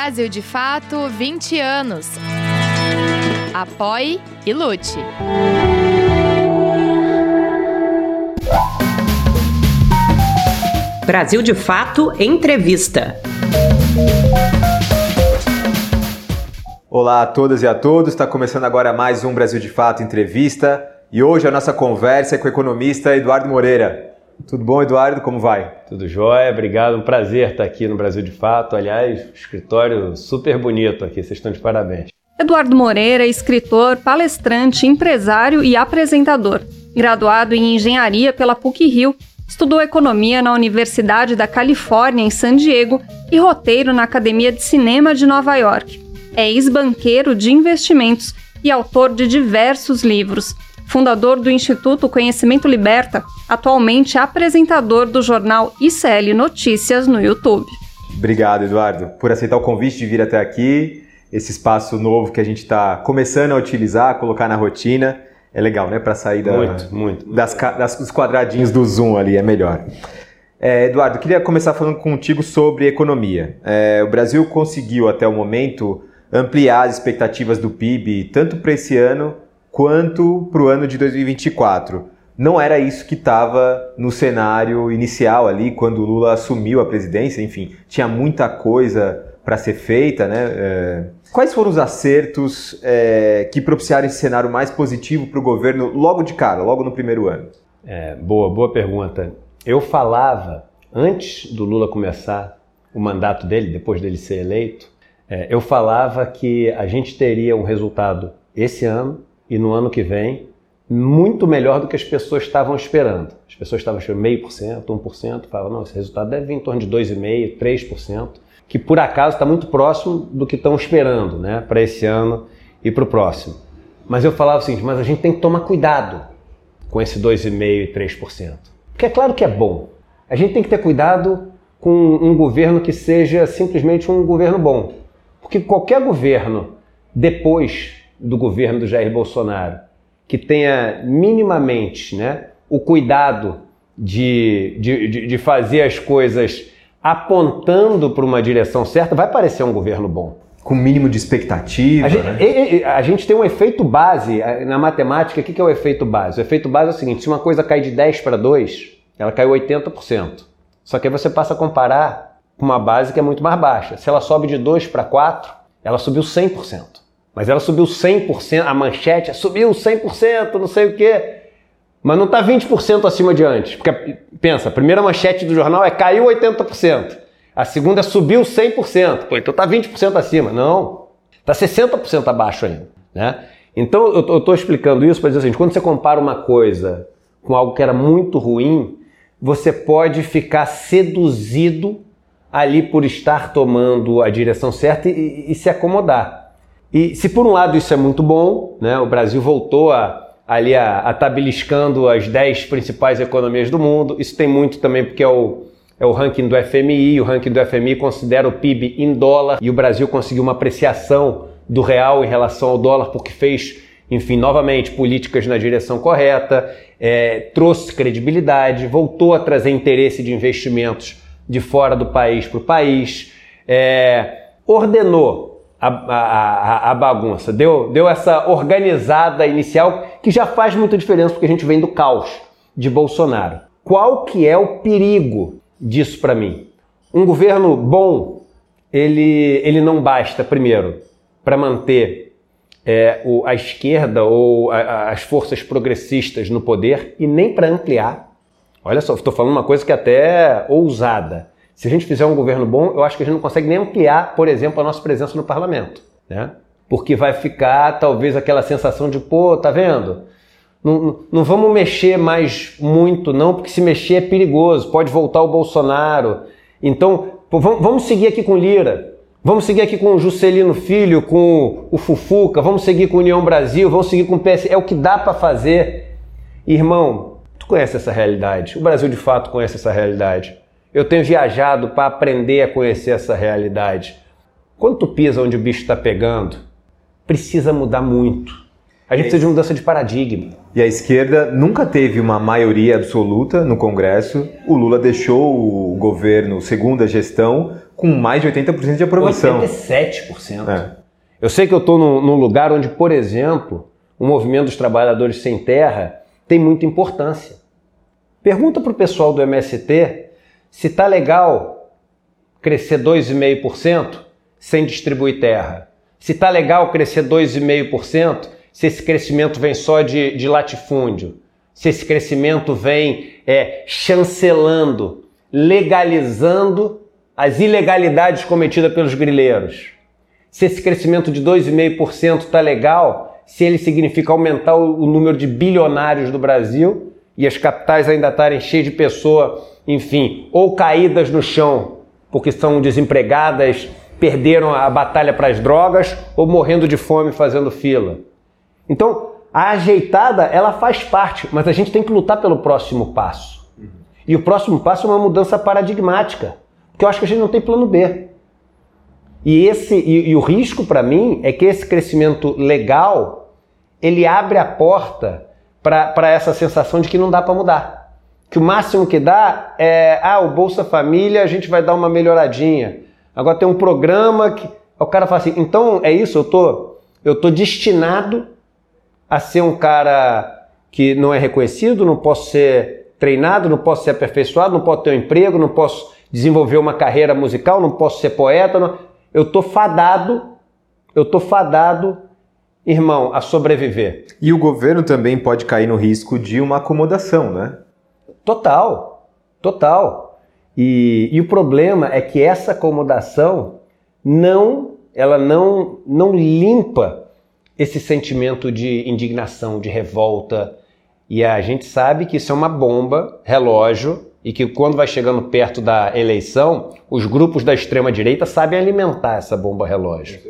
Brasil de Fato 20 anos. Apoie e lute. Brasil de Fato Entrevista. Olá a todas e a todos, está começando agora mais um Brasil de Fato Entrevista e hoje a nossa conversa é com o economista Eduardo Moreira. Tudo bom, Eduardo? Como vai? Tudo jóia, obrigado. Um prazer estar aqui no Brasil de Fato. Aliás, escritório super bonito aqui, vocês estão de parabéns. Eduardo Moreira é escritor, palestrante, empresário e apresentador. Graduado em engenharia pela PUC-Rio, estudou economia na Universidade da Califórnia, em San Diego, e roteiro na Academia de Cinema de Nova York. É ex-banqueiro de investimentos e autor de diversos livros. Fundador do Instituto Conhecimento Liberta, atualmente apresentador do jornal ICL Notícias no YouTube. Obrigado, Eduardo, por aceitar o convite de vir até aqui. Esse espaço novo que a gente está começando a utilizar, colocar na rotina. É legal, né? Para sair da, muito, muito. Das, das, dos quadradinhos do Zoom ali, é melhor. É, Eduardo, queria começar falando contigo sobre economia. É, o Brasil conseguiu até o momento ampliar as expectativas do PIB tanto para esse ano quanto para o ano de 2024. Não era isso que estava no cenário inicial ali, quando o Lula assumiu a presidência, enfim, tinha muita coisa para ser feita, né? É... Quais foram os acertos é, que propiciaram esse cenário mais positivo para o governo logo de cara, logo no primeiro ano? É, boa, boa pergunta. Eu falava, antes do Lula começar o mandato dele, depois dele ser eleito, é, eu falava que a gente teria um resultado esse ano e no ano que vem muito melhor do que as pessoas estavam esperando. As pessoas estavam esperando meio por cento, um por cento, falavam, não, esse resultado deve vir em torno de 2,5%, 3% que por acaso está muito próximo do que estão esperando né, para esse ano e para o próximo. Mas eu falava o seguinte, mas a gente tem que tomar cuidado com esse 2,5% e 3%. Porque é claro que é bom. A gente tem que ter cuidado com um governo que seja simplesmente um governo bom. Porque qualquer governo, depois do governo do Jair Bolsonaro, que tenha minimamente né, o cuidado de, de, de fazer as coisas apontando para uma direção certa, vai parecer um governo bom. Com mínimo de expectativa. A, né? gente, a gente tem um efeito base na matemática. O que é o efeito base? O efeito base é o seguinte: se uma coisa cai de 10 para 2, ela caiu 80%. Só que aí você passa a comparar com uma base que é muito mais baixa. Se ela sobe de 2 para 4, ela subiu 100%. Mas ela subiu 100%, a manchete subiu 100%, não sei o quê. Mas não está 20% acima de antes. Porque, pensa, a primeira manchete do jornal é caiu 80%. A segunda subiu 100%. Pô, então está 20% acima. Não, está 60% abaixo ainda. Né? Então eu estou explicando isso para dizer assim, quando você compara uma coisa com algo que era muito ruim, você pode ficar seduzido ali por estar tomando a direção certa e, e, e se acomodar. E se por um lado isso é muito bom, né? o Brasil voltou a ali a, a tá beliscando as 10 principais economias do mundo. Isso tem muito também porque é o, é o ranking do FMI. O ranking do FMI considera o PIB em dólar e o Brasil conseguiu uma apreciação do real em relação ao dólar porque fez, enfim, novamente políticas na direção correta, é, trouxe credibilidade, voltou a trazer interesse de investimentos de fora do país para o país, é, ordenou a, a, a, bagunça, deu, deu essa organizada inicial que já faz muita diferença porque a gente vem do caos de Bolsonaro. Qual que é o perigo disso para mim? Um governo bom, ele, ele não basta, primeiro, para manter é, o, a esquerda ou a, as forças progressistas no poder e nem para ampliar. Olha só, estou falando uma coisa que é até ousada se a gente fizer um governo bom, eu acho que a gente não consegue nem ampliar, por exemplo, a nossa presença no parlamento, né? Porque vai ficar talvez aquela sensação de, pô, tá vendo? Não, não vamos mexer mais muito, não, porque se mexer é perigoso, pode voltar o Bolsonaro. Então, pô, vamos, seguir aqui com Lira, vamos seguir aqui com o Juscelino Filho, com o Fufuca, vamos seguir com União Brasil, vamos seguir com o PS. É o que dá para fazer. Irmão, tu conhece essa realidade. O Brasil de fato conhece essa realidade. Eu tenho viajado para aprender a conhecer essa realidade. Quando tu pisa onde o bicho está pegando, precisa mudar muito. A gente precisa de mudança de paradigma. E a esquerda nunca teve uma maioria absoluta no Congresso. O Lula deixou o governo, segunda gestão, com mais de 80% de aprovação. 87%. É. Eu sei que eu estou num, num lugar onde, por exemplo, o movimento dos trabalhadores sem terra tem muita importância. Pergunta para o pessoal do MST se está legal crescer 2,5% sem distribuir terra. Se está legal crescer 2,5%, se esse crescimento vem só de, de latifúndio. Se esse crescimento vem é, chancelando, legalizando as ilegalidades cometidas pelos grileiros. Se esse crescimento de 2,5% está legal, se ele significa aumentar o número de bilionários do Brasil e as capitais ainda estarem cheias de pessoas, enfim, ou caídas no chão porque são desempregadas, perderam a batalha para as drogas ou morrendo de fome fazendo fila. Então, a ajeitada, ela faz parte, mas a gente tem que lutar pelo próximo passo. E o próximo passo é uma mudança paradigmática, porque eu acho que a gente não tem plano B. E esse e, e o risco para mim é que esse crescimento legal ele abre a porta para essa sensação de que não dá para mudar. Que o máximo que dá é, ah, o Bolsa Família a gente vai dar uma melhoradinha. Agora tem um programa que o cara fala assim, então é isso, eu tô, eu tô destinado a ser um cara que não é reconhecido, não posso ser treinado, não posso ser aperfeiçoado, não posso ter um emprego, não posso desenvolver uma carreira musical, não posso ser poeta, não... eu tô fadado, eu tô fadado, irmão, a sobreviver. E o governo também pode cair no risco de uma acomodação, né? Total, total. E, e o problema é que essa acomodação não, ela não, não limpa esse sentimento de indignação, de revolta. E a gente sabe que isso é uma bomba, relógio, e que quando vai chegando perto da eleição, os grupos da extrema-direita sabem alimentar essa bomba relógio.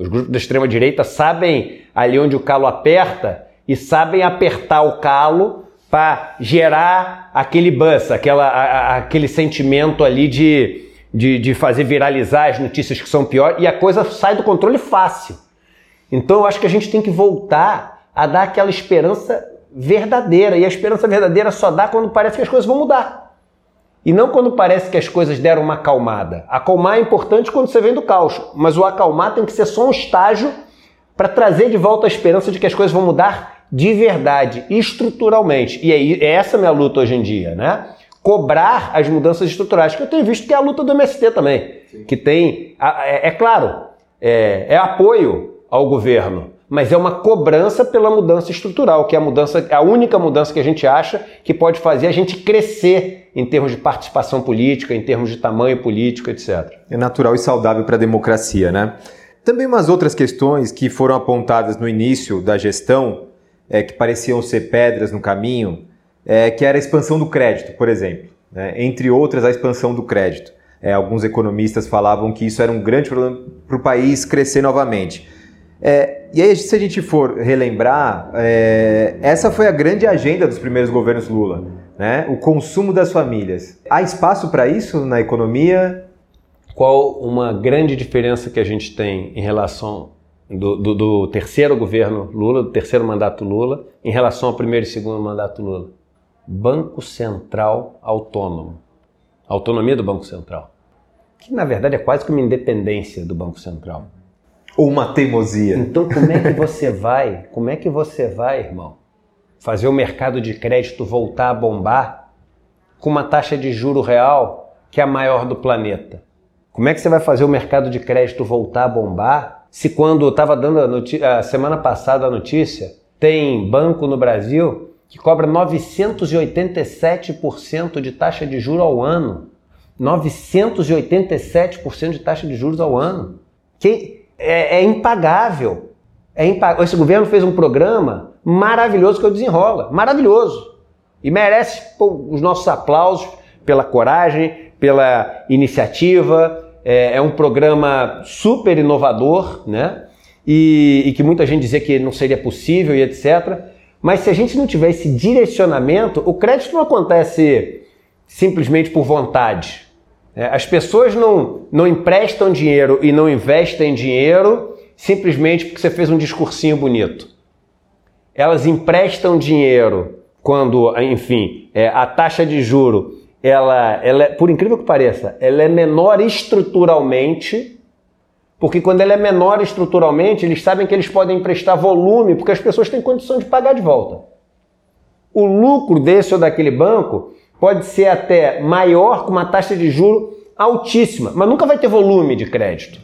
Os grupos da extrema-direita sabem ali onde o calo aperta e sabem apertar o calo para gerar aquele buzz, aquela, a, aquele sentimento ali de, de, de fazer viralizar as notícias que são piores e a coisa sai do controle fácil. Então eu acho que a gente tem que voltar a dar aquela esperança verdadeira. E a esperança verdadeira só dá quando parece que as coisas vão mudar. E não quando parece que as coisas deram uma acalmada. Acalmar é importante quando você vem do caos, mas o acalmar tem que ser só um estágio para trazer de volta a esperança de que as coisas vão mudar de verdade, estruturalmente. E é, é essa minha luta hoje em dia, né? Cobrar as mudanças estruturais, que eu tenho visto que é a luta do MST também. Sim. Que tem, é, é claro, é, é, apoio ao governo, mas é uma cobrança pela mudança estrutural, que é a mudança, a única mudança que a gente acha que pode fazer a gente crescer em termos de participação política, em termos de tamanho político, etc. É natural e saudável para a democracia, né? Também umas outras questões que foram apontadas no início da gestão é, que pareciam ser pedras no caminho, é, que era a expansão do crédito, por exemplo. Né? Entre outras, a expansão do crédito. É, alguns economistas falavam que isso era um grande problema para o país crescer novamente. É, e aí, se a gente for relembrar, é, essa foi a grande agenda dos primeiros governos Lula, né? o consumo das famílias. Há espaço para isso na economia? Qual uma grande diferença que a gente tem em relação do, do, do, terceiro governo Lula, do terceiro mandato Lula, em relação ao primeiro e segundo mandato Lula? Banco Central Autônomo. autonomia do Banco Central. Que na verdade é quase que uma independência do Banco Central. Ou uma teimosia. Então como é que você vai, como é que você vai, irmão, fazer o mercado de crédito voltar a bombar com uma taxa de juro real que é a maior do planeta? Como é que você vai fazer o mercado de crédito voltar a bombar se quando estava dando a, a, semana passada a notícia, tem banco no Brasil que cobra 987% de taxa de juros ao ano. 987% de taxa de juros ao ano. Que é, é impagável. É impag... Esse governo fez um programa maravilhoso que o Desenrola. Maravilhoso. E merece pô, os nossos aplausos pela coragem, pela iniciativa, é, é um programa super inovador, né? E, e, que muita gente dizia que não seria possível e etc. Mas se a gente não tiver esse direcionamento, o crédito não acontece simplesmente por vontade. É, as pessoas não, não emprestam dinheiro e não investem dinheiro simplesmente porque você fez um discursinho bonito. Elas emprestam dinheiro quando, enfim, é, a taxa de juro ela, ela, é, por incrível que pareça, ela é menor estruturalmente, porque quando ela é menor estruturalmente, eles sabem que eles podem emprestar volume, porque as pessoas têm condição de pagar de volta. O lucro desse ou daquele banco pode ser até maior com uma taxa de juro altíssima, mas nunca vai ter volume de crédito.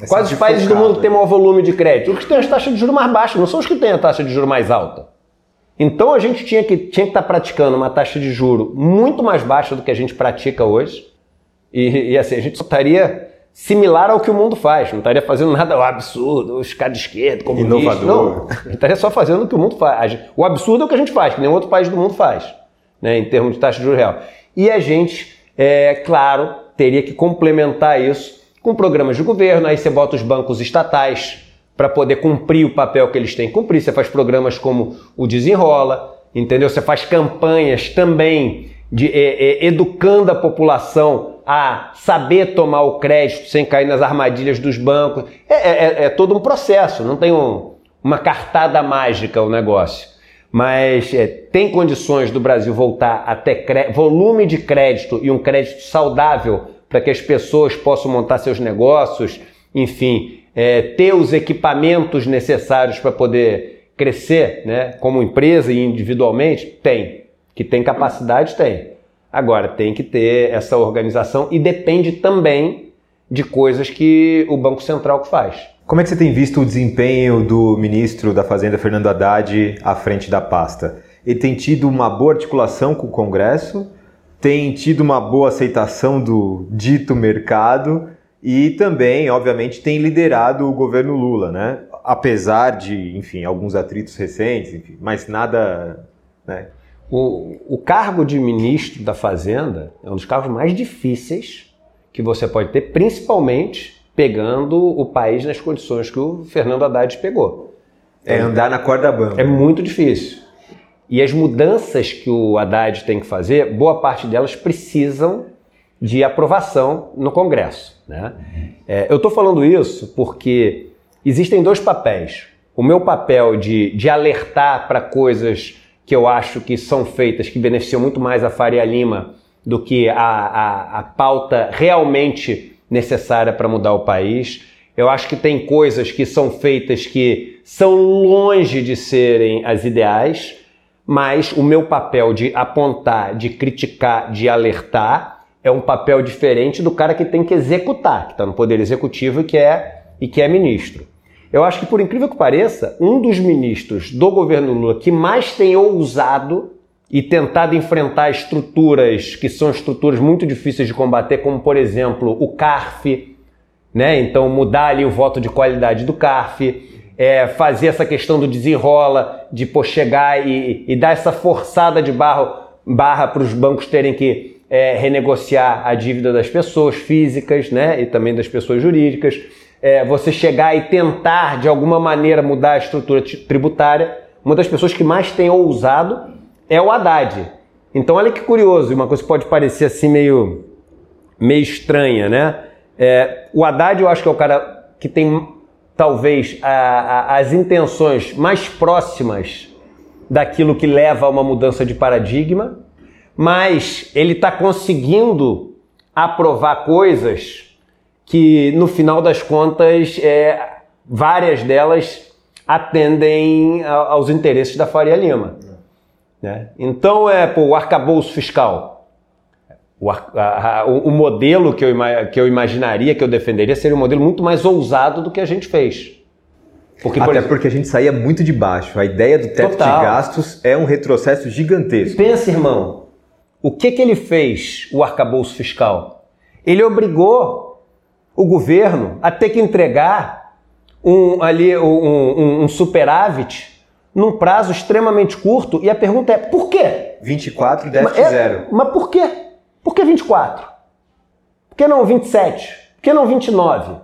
É Quais os países do mundo que têm maior volume de crédito? Os que têm as taxas de juros mais baixas, não são os que têm a taxa de juros mais alta. Então a gente tinha que, tinha que estar tá praticando uma taxa de juro muito mais baixa do que a gente pratica hoje. E, e assim, a gente só estaria similar ao que o mundo faz, não estaria fazendo nada absurdo, os caras de esquerda, comunista. Inovador. Não, a gente estaria só fazendo o que o mundo faz. O absurdo é o que a gente faz, que nenhum outro país do mundo faz, né, em termos de taxa de juros real. E a gente, é claro, teria que complementar isso com programas de governo, aí você bota os bancos estatais para poder cumprir o papel que eles têm que cumprir. Você faz programas como o Desenrola, entendeu? Você faz campanhas também de é, é, educando a população a saber tomar o crédito sem cair nas armadilhas dos bancos. É, é, é, é todo um processo, não tem um, uma cartada mágica o negócio. Mas é, tem condições do Brasil voltar a ter volume de crédito e um crédito saudável para que as pessoas possam montar seus negócios, enfim, é, ter os equipamentos necessários para poder crescer, né, como empresa e individualmente? Tem. Que tem capacidade, tem. Agora, tem que ter essa organização e depende também de coisas que o Banco Central faz. Como é que você tem visto o desempenho do ministro da Fazenda, Fernando Haddad, à frente da pasta? Ele tem tido uma boa articulação com o Congresso? tem tido uma boa aceitação do dito mercado e também, obviamente, tem liderado o governo Lula, né? Apesar de, enfim, alguns atritos recentes, enfim, mas nada. Né? O, o cargo de ministro da Fazenda é um dos cargos mais difíceis que você pode ter, principalmente pegando o país nas condições que o Fernando Haddad pegou. É andar na corda bamba. É muito difícil. E as mudanças que o Haddad tem que fazer, boa parte delas precisam de aprovação no Congresso. Né? É, eu estou falando isso porque existem dois papéis. O meu papel de, de alertar para coisas que eu acho que são feitas que beneficiam muito mais a Faria Lima do que a, a, a pauta realmente necessária para mudar o país. Eu acho que tem coisas que são feitas que são longe de serem as ideais mas o meu papel de apontar, de criticar, de alertar é um papel diferente do cara que tem que executar, que está no poder executivo e que é e que é ministro. Eu acho que por incrível que pareça, um dos ministros do governo Lula que mais tem ousado e tentado enfrentar estruturas que são estruturas muito difíceis de combater, como por exemplo o CARF, né? Então mudar ali o voto de qualidade do CARF, é, fazer essa questão do desenrola, de pô, chegar e, e dar essa forçada de barro, barra para os bancos terem que é, renegociar a dívida das pessoas físicas né, e também das pessoas jurídicas. É, você chegar e tentar, de alguma maneira, mudar a estrutura tributária. Uma das pessoas que mais tem ousado é o Haddad. Então, olha que curioso, uma coisa que pode parecer assim meio, meio estranha, né? É, o Haddad, eu acho que é o cara que tem talvez a, a, as intenções mais próximas daquilo que leva a uma mudança de paradigma, mas ele está conseguindo aprovar coisas que, no final das contas, é, várias delas atendem aos interesses da Faria Lima. Né? Então, é pô, o arcabouço fiscal o, a, a, o, modelo que eu, que eu imaginaria, que eu defenderia, seria um modelo muito mais ousado do que a gente fez. Porque, Até por exemplo, porque a gente saía muito de baixo. A ideia do teto total. de gastos é um retrocesso gigantesco. Pensa, irmão, o que, que ele fez, o arcabouço fiscal? Ele obrigou o governo a ter que entregar um, ali, um, um, um superávit num prazo extremamente curto. E a pergunta é, por quê? 24 e déficit é, zero. Mas por quê? Por que 24? Por que não 27? Por que não 29?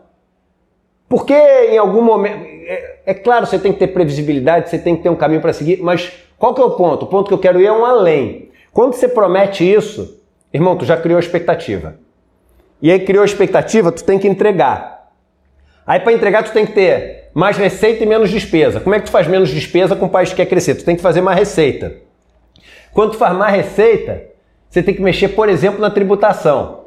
Porque em algum momento. É, é, claro, você tem que ter previsibilidade, você tem que ter um caminho para seguir, mas qual que é o ponto? O ponto que eu quero ir é um além. Quando você promete isso, irmão, tu já criou a expectativa. E aí criou a expectativa, tu tem que entregar. Aí para entregar tu tem que ter mais receita e menos despesa. Como é que tu faz menos despesa com um país que quer crescer? Tu tem que fazer mais receita. Quando tu faz mais receita, Você tem que mexer, por exemplo, na tributação.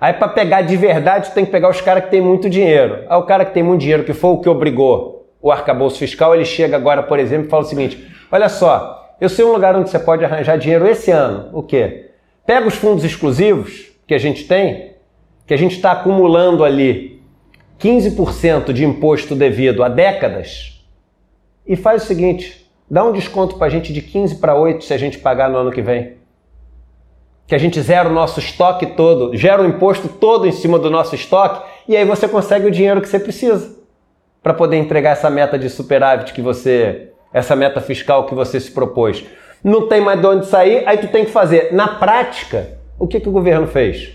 Aí para pegar de verdade, você tem que pegar os caras que têm muito dinheiro. Aí o cara que tem muito dinheiro, que foi o que obrigou o arcabouço fiscal, ele chega agora, por exemplo, e fala o seguinte: olha só, eu sei um lugar onde você pode arranjar dinheiro esse ano. O quê? Pega os fundos exclusivos que a gente tem, que a gente está acumulando ali 15% de imposto devido a décadas, e faz o seguinte: dá um desconto para a gente de 15 para 8 se a gente pagar no ano que vem que a gente zera o nosso estoque todo, gera o imposto todo em cima do nosso estoque, e aí você consegue o dinheiro que você precisa para poder entregar essa meta de superávit que você, essa meta fiscal que você se propôs. Não tem mais de onde sair, aí tu tem que fazer. Na prática, o que, que o governo fez?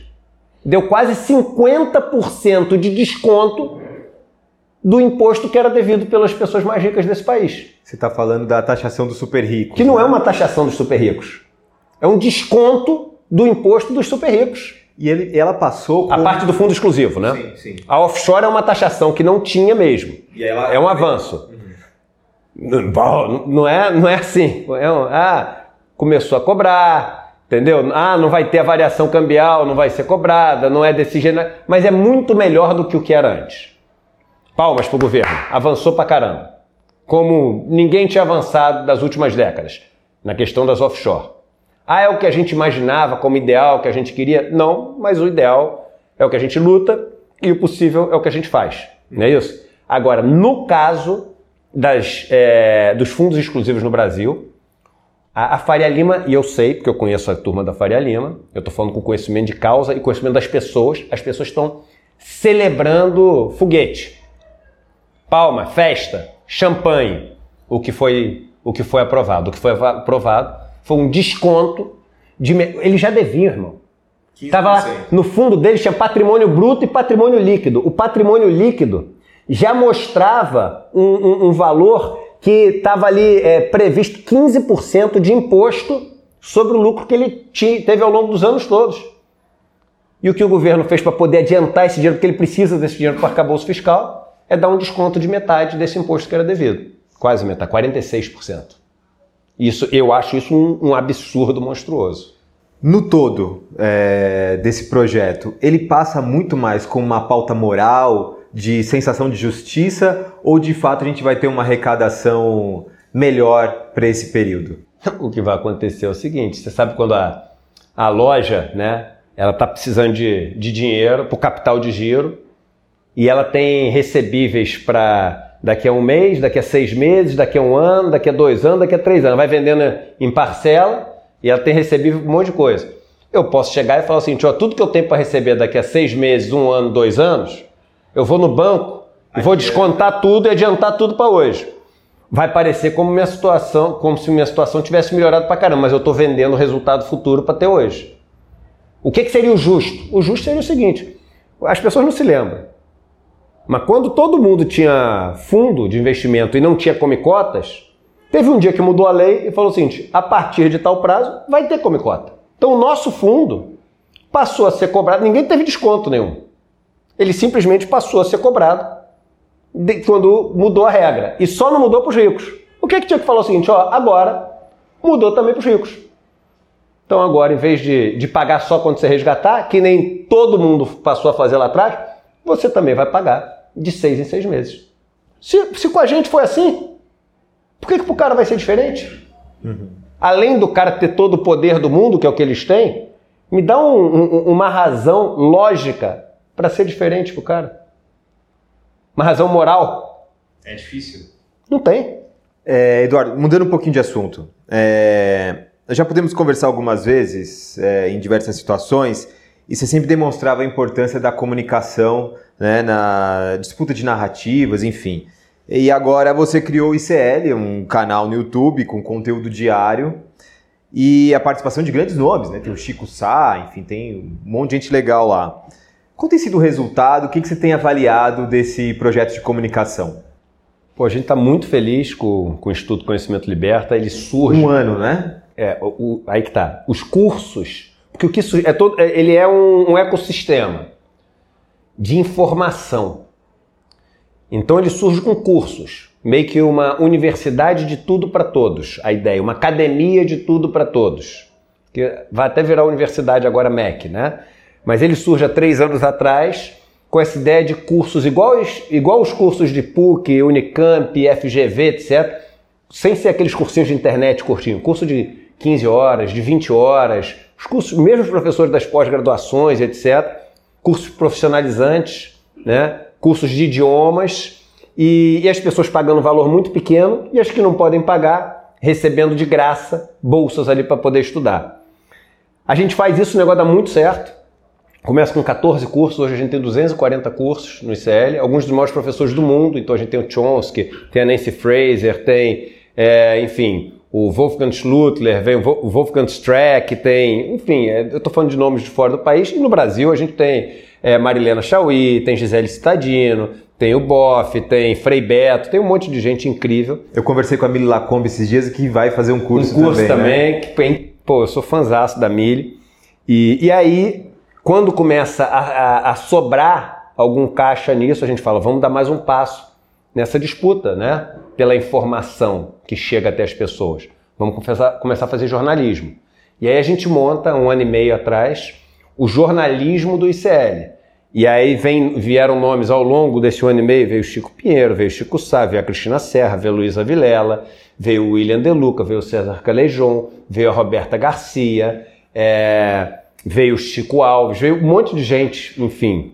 Deu quase 50% de desconto do imposto que era devido pelas pessoas mais ricas desse país. Você está falando da taxação dos super ricos. Que não é uma taxação dos super ricos. É um desconto do imposto dos super ricos. E ele, ela passou. A parte do fundo exclusivo, né? Sim, sim. A offshore é uma taxação que não tinha mesmo. Ela... É um avanço. Uhum. Não, é, não é assim. É um, ah, começou a cobrar, entendeu? Ah, não vai ter a variação cambial, não vai ser cobrada, não é desse jeito. Mas é muito melhor do que o que era antes. Palmas pro governo. Avançou pra caramba. Como ninguém tinha avançado das últimas décadas na questão das offshore. Ah, é o que a gente imaginava como ideal, que a gente queria? Não, mas o ideal é o que a gente luta e o possível é o que a gente faz. Não é isso? Agora, no caso das, é, dos fundos exclusivos no Brasil, a, a, Faria Lima, e eu sei, porque eu conheço a turma da Faria Lima, eu estou falando com conhecimento de causa e conhecimento das pessoas, as pessoas estão celebrando foguete, palma, festa, champanhe, o que foi, o que foi aprovado. O que foi aprovado foi um desconto de. Ele já devia, irmão. Tava lá, no fundo dele tinha patrimônio bruto e patrimônio líquido. O patrimônio líquido já mostrava um, um, um valor que estava ali é, previsto 15% de imposto sobre o lucro que ele tinha, teve ao longo dos anos todos. E o que o governo fez para poder adiantar esse dinheiro, porque ele precisa desse dinheiro para o arcabouço fiscal, é dar um desconto de metade desse imposto que era devido. Quase metade, 46%. Isso, eu acho isso um, um absurdo monstruoso. No todo é, desse projeto, ele passa muito mais com uma pauta moral, de sensação de justiça, ou de fato a gente vai ter uma arrecadação melhor para esse período? O que vai acontecer é o seguinte: você sabe quando a, a loja, né, ela está precisando de, de dinheiro para o capital de giro e ela tem recebíveis para daqui a um mês, daqui a seis meses, daqui a um ano, daqui a dois anos, daqui a três anos. Vai vendendo em parcela e ela tem recebido um monte de coisa. Eu posso chegar e falar assim, ó, tudo que eu tenho para receber daqui a seis meses, um ano, dois anos, eu vou no banco e vou descontar tudo e adiantar tudo para hoje. Vai parecer como minha situação, como se minha situação tivesse melhorado para caramba, mas eu estou vendendo o resultado futuro para ter hoje. O que, que seria o justo? O justo seria o seguinte: as pessoas não se lembram. Mas quando todo mundo tinha fundo de investimento e não tinha come cotas, teve um dia que mudou a lei e falou o seguinte: a partir de tal prazo vai ter come cota. Então o nosso fundo passou a ser cobrado, ninguém teve desconto nenhum. Ele simplesmente passou a ser cobrado quando mudou a regra. E só não mudou para os ricos. O que, é que tinha que falar o seguinte: ó, agora mudou também para os ricos. Então agora, em vez de, de pagar só quando você resgatar, que nem todo mundo passou a fazer lá atrás, você também vai pagar de seis em seis meses. Se, se com a gente foi assim, por que, que pro cara vai ser diferente? Uhum. Além do cara ter todo o poder do mundo, que é o que eles têm, me dá um, um, uma razão lógica para ser diferente pro cara. Uma razão moral. É difícil. Não tem. É, Eduardo, mudando um pouquinho de assunto. É, já podemos conversar algumas vezes é, em diversas situações e você sempre demonstrava a importância da comunicação né, na disputa de narrativas, enfim. E agora você criou o ICL, um canal no YouTube com conteúdo diário e a participação de grandes nomes, né? Tem o Chico Sá, enfim, tem um monte de gente legal lá. Qual tem sido o resultado? O que, que você tem avaliado desse projeto de comunicação? Pô, a gente está muito feliz com, com o Instituto Conhecimento Liberta. Ele surge. Um ano, né? É, o, o, aí que tá. Os cursos. Porque o que é todo, é, ele é um, um ecossistema de informação. Então ele surge com cursos, meio que uma universidade de tudo para todos, a ideia, uma academia de tudo para todos. que vai até virar universidade agora MEC, né? Mas ele surge há três anos atrás com essa ideia de cursos iguais, igual os cursos de PUC, Unicamp, FGV, etc., sem ser aqueles cursinhos de internet curtinho, curso de 15 horas, de 20 horas, os cursos, mesmo os professores das pós-graduações, etc., cursos profissionalizantes, né? cursos de idiomas, e, e as pessoas pagando um valor muito pequeno e as que não podem pagar recebendo de graça bolsas ali para poder estudar. A gente faz isso, o negócio dá muito certo. Começa com 14 cursos, hoje a gente tem 240 cursos no ICL, alguns dos maiores professores do mundo, então a gente tem o Chomsky, tem a Nancy Fraser, tem, é, enfim, o Wolfgang Schlutler, vem o Wolfgang Streck, tem, enfim, é, eu estou falando de nomes de fora do país, e no Brasil a gente tem é, Marilena Chauí, tem Gisele Citadino, tem o Boff, tem Frei Beto, tem um monte de gente incrível. Eu conversei com a Mili Lacombe esses dias que vai fazer um curso também. Um curso também, também né? que, pô, eu sou fãzaço da Mili. E, e aí, quando começa a, a, a sobrar algum caixa nisso, a gente fala, vamos dar mais um passo nessa disputa, né? Pela informação que chega até as pessoas. Vamos começar, começar a fazer jornalismo. E aí a gente monta, um ano e meio atrás, o jornalismo do ICL. E aí vem, vieram nomes ao longo desse ano e meio, veio Chico Pinheiro, veio Chico Sá, veio a Cristina Serra, veio Luísa Vilela, veio o William De Luca, veio o César Calejon, veio a Roberta Garcia, é, veio Chico Alves, veio um monte de gente, enfim,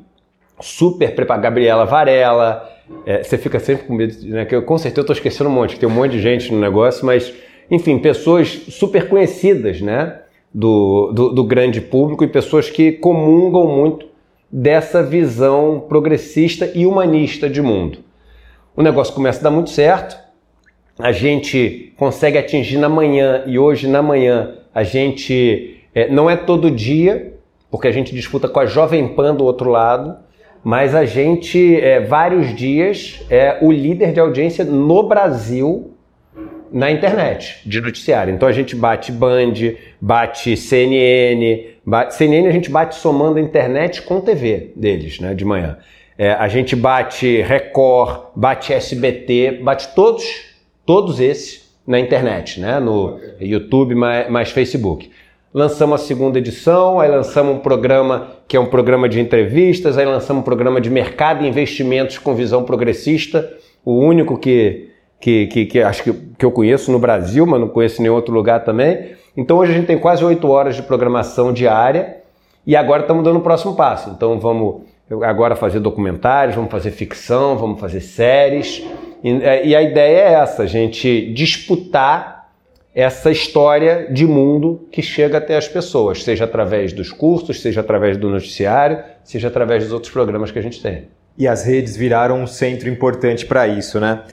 super preparada, Gabriela Varela, é, você fica sempre com medo, né, que eu com certeza estou esquecendo um monte, que tem um monte de gente no negócio, mas, enfim, pessoas super conhecidas, né, do, do, do grande público e pessoas que comungam muito dessa visão progressista e humanista de mundo. O negócio começa a dar muito certo, a gente consegue atingir na manhã, e hoje na manhã a gente é, não é todo dia, porque a gente disputa com a Jovem Pan do outro lado, mas a gente, é, vários dias, é o líder de audiência no Brasil na internet de noticiário. Então a gente bate Band, bate CNN, bate, CNN a gente bate somando a internet com TV deles, né, de manhã. É, a gente bate Record, bate SBT, bate todos, todos esses na internet, né, no YouTube mais, mais Facebook. Lançamos a segunda edição, aí lançamos um programa que é um programa de entrevistas, aí lançamos um programa de mercado e investimentos com visão progressista, o único que que, que, que acho que, que eu conheço no Brasil, mas não conheço em nenhum outro lugar também. Então hoje a gente tem quase oito horas de programação diária e agora estamos dando o próximo passo. Então vamos agora fazer documentários, vamos fazer ficção, vamos fazer séries. E, é, e a ideia é essa, a gente disputar essa história de mundo que chega até as pessoas, seja através dos cursos, seja através do noticiário, seja através dos outros programas que a gente tem. E as redes viraram um centro importante para isso, né?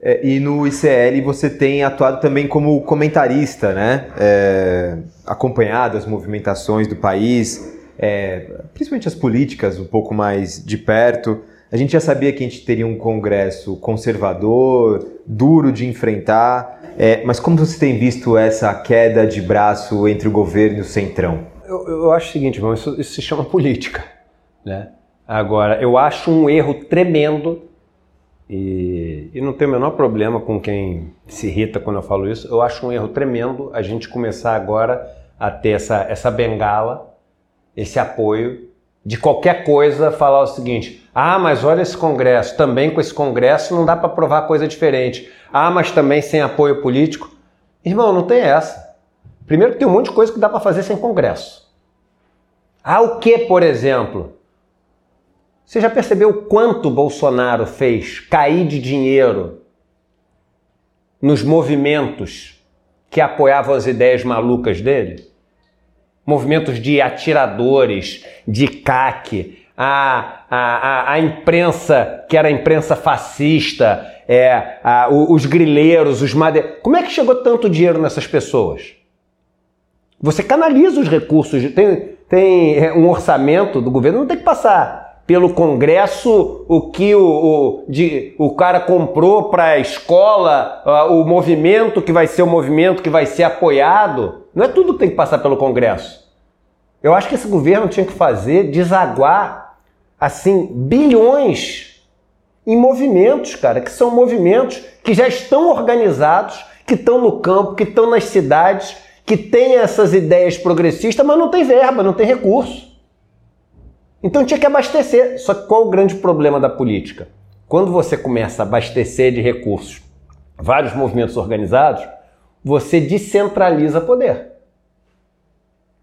É, e no ICL você tem atuado também como comentarista, né? É, acompanhado as movimentações do país, é, principalmente as políticas um pouco mais de perto. A gente já sabia que a gente teria um Congresso conservador, duro de enfrentar, é, mas como você tem visto essa queda de braço entre o governo e o centrão? Eu, eu acho o seguinte, irmão, isso, isso se chama política. Né? Agora, eu acho um erro tremendo e, e, não tenho o menor problema com quem se irrita quando eu falo isso. Eu acho um erro tremendo a gente começar agora a ter essa, essa bengala, esse apoio de qualquer coisa, falar o seguinte: ah, mas olha esse Congresso, também com esse Congresso não dá para provar coisa diferente. Ah, mas também sem apoio político. Irmão, não tem essa. Primeiro, tem um monte de coisa que dá para fazer sem Congresso. Ah, o que, por exemplo? Você já percebeu quanto Bolsonaro fez cair de dinheiro nos movimentos que apoiavam as ideias malucas dele? Movimentos de atiradores, de CAC, a, a, a, imprensa que era a imprensa fascista, é, a, os grileiros, os madeireiros. Como é que chegou tanto dinheiro nessas pessoas? Você canaliza os recursos, tem, tem é, um orçamento do governo, não tem que passar pelo Congresso o que o, o, de, o cara comprou para a escola, o movimento que vai ser o movimento que vai ser apoiado. Não é tudo que tem que passar pelo Congresso. Eu acho que esse governo tinha que fazer desaguar assim bilhões em movimentos, cara, que são movimentos que já estão organizados, que estão no campo, que estão nas cidades, que tem essas ideias progressistas, mas não tem verba, não tem recurso. Então tinha que abastecer. Só que qual o grande problema da política? Quando você começa a abastecer de recursos vários movimentos organizados, você descentraliza poder.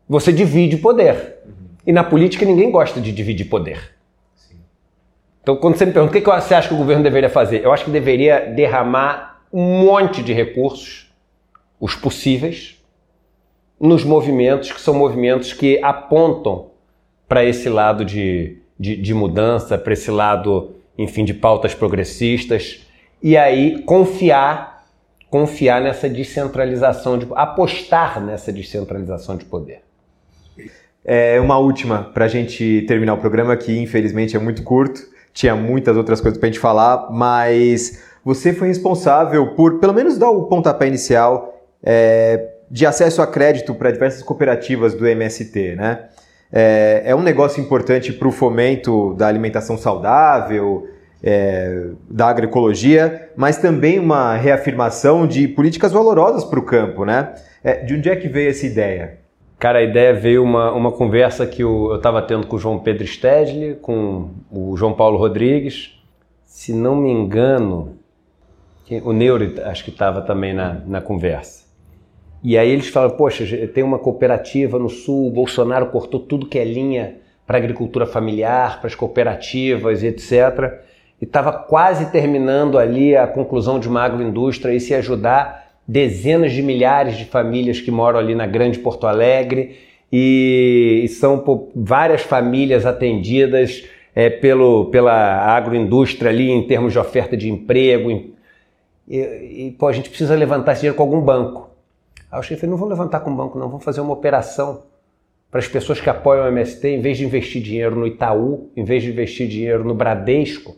Você divide poder. E na política ninguém gosta de dividir poder. Então, quando você me pergunta o que você acha que o governo deveria fazer, eu acho que deveria derramar um monte de recursos, os possíveis, nos movimentos que são movimentos que apontam para esse lado de, de, de mudança, para esse lado, enfim, de pautas progressistas, e aí confiar, confiar nessa descentralização, de, apostar nessa descentralização de poder. É uma última para a gente terminar o programa, que infelizmente é muito curto, tinha muitas outras coisas para a gente falar, mas você foi responsável por, pelo menos, dar o pontapé inicial é, de acesso a crédito para diversas cooperativas do MST, né? É, é um negócio importante para o fomento da alimentação saudável, é, da agroecologia, mas também uma reafirmação de políticas valorosas para o campo, né? É, de onde é que veio essa ideia? Cara, a ideia veio uma, uma conversa que eu estava tendo com o João Pedro Stedley, com o João Paulo Rodrigues. Se não me engano, o Neuro acho que estava também na, na conversa. E aí eles falam, poxa, tem uma cooperativa no sul, o Bolsonaro cortou tudo que é linha para agricultura familiar, para as cooperativas etc. E estava quase terminando ali a conclusão de uma agroindústria, isso ia ajudar dezenas de milhares de famílias que moram ali na Grande Porto Alegre e, e são várias famílias atendidas é, pelo, pela agroindústria ali em termos de oferta de emprego. E, e, pô, a gente precisa levantar esse dinheiro com algum banco. Aí o chefe não vou levantar com o banco, não, vamos fazer uma operação para as pessoas que apoiam o MST, em vez de investir dinheiro no Itaú, em vez de investir dinheiro no Bradesco,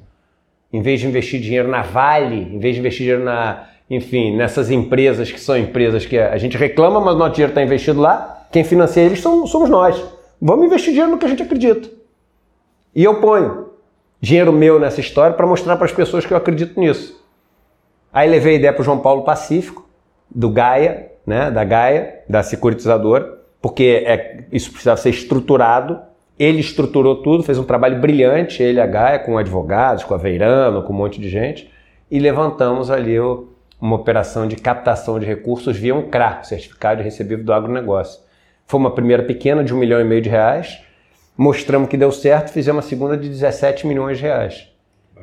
em vez de investir dinheiro na Vale, em vez de investir dinheiro na, enfim, nessas empresas que são empresas que a gente reclama, mas nosso dinheiro está investido lá, quem financia eles são, somos nós. Vamos investir dinheiro no que a gente acredita. E eu ponho dinheiro meu nessa história para mostrar para as pessoas que eu acredito nisso. Aí levei a ideia para o João Paulo Pacífico, do Gaia, né, da Gaia, da securitizadora, porque é, isso precisava ser estruturado. Ele estruturou tudo, fez um trabalho brilhante, ele a Gaia, com advogados, com a Veirano, com um monte de gente, e levantamos ali o, uma operação de captação de recursos via um CRA, Certificado de Recebível do Agronegócio. Foi uma primeira pequena de um milhão e meio de reais, mostramos que deu certo, fizemos uma segunda de 17 milhões de reais.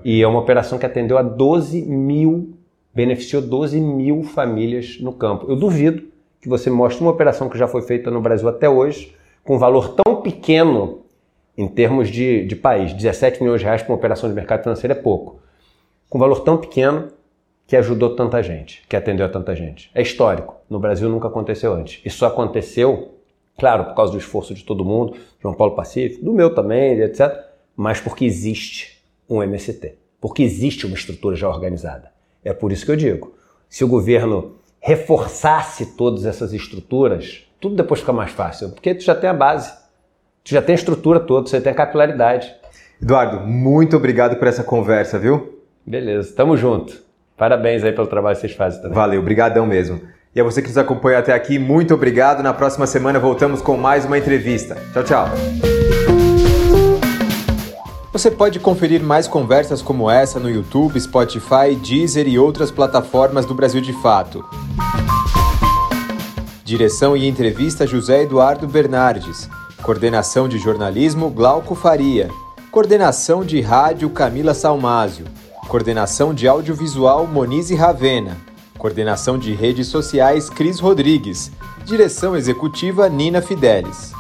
E é uma operação que atendeu a 12 mil beneficiou 12 mil famílias no campo. Eu duvido que você mostre uma operação que já foi feita no Brasil até hoje, com um valor tão pequeno em termos de, de país. 17 milhões de reais para uma operação de mercado financeiro é pouco. Com um valor tão pequeno que ajudou tanta gente, que atendeu a tanta gente. É histórico. No Brasil nunca aconteceu antes. Isso aconteceu, claro, por causa do esforço de todo mundo, João Paulo Pacífico, do meu também, etc., mas porque existe um MST, porque existe uma estrutura já organizada. É por isso que eu digo: se o governo reforçasse todas essas estruturas, tudo depois fica mais fácil, porque tu já tem a base, tu já tem a estrutura toda, você tem a capilaridade. Eduardo, muito obrigado por essa conversa, viu? Beleza, tamo junto. Parabéns aí pelo trabalho que vocês fazem também. Valeu, brigadão mesmo. E a você que nos acompanha até aqui, muito obrigado. Na próxima semana voltamos com mais uma entrevista. Tchau, tchau. Você pode conferir mais conversas como essa no YouTube, Spotify, Deezer e outras plataformas do Brasil de Fato. Direção e entrevista José Eduardo Bernardes. Coordenação de jornalismo Glauco Faria. Coordenação de rádio Camila Salmásio. Coordenação de audiovisual Monize Ravena. Coordenação de redes sociais Cris Rodrigues. Direção executiva Nina Fidelis.